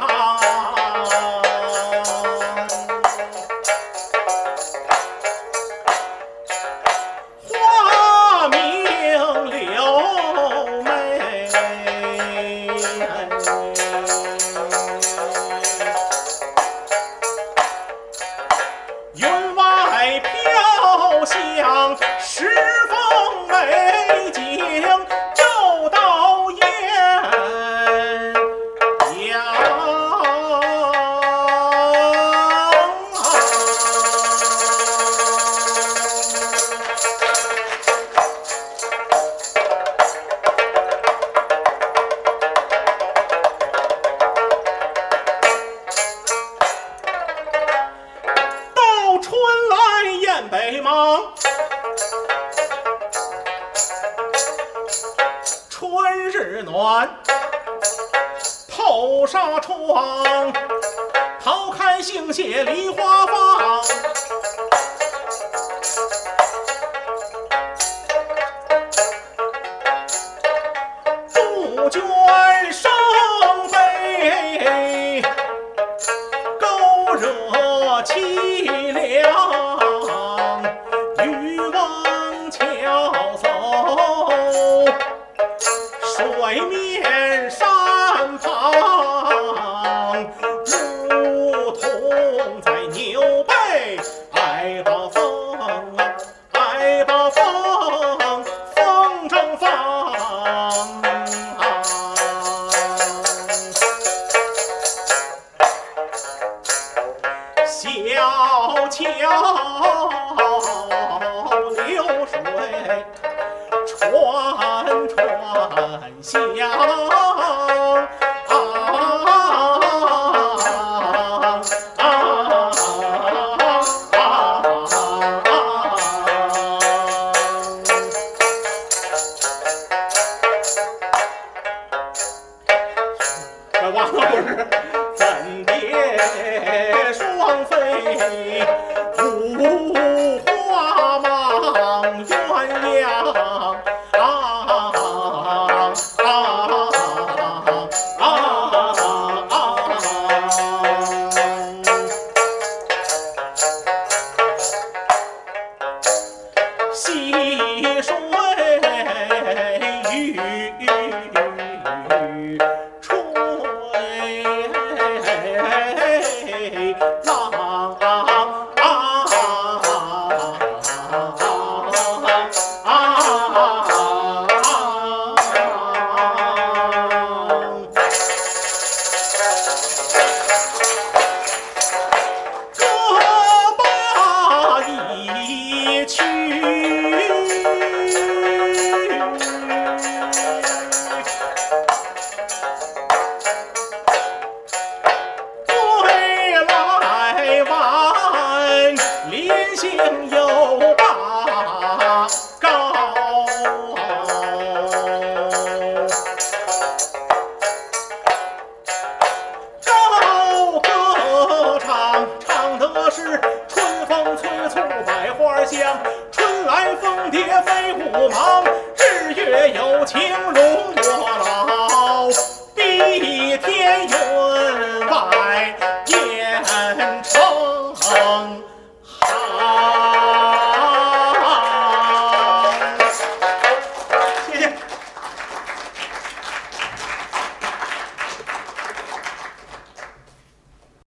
Học 春来雁北忙，春日暖，透纱窗，桃开杏谢梨花放。翁悄走，水面山旁，如同在牛背挨把风啊，挨把风，风筝放。小桥王老师怎蝶双飞，水雨吹心有罢高。高歌唱，唱的是春风催促百花香，春来蜂蝶飞舞忙，日月有情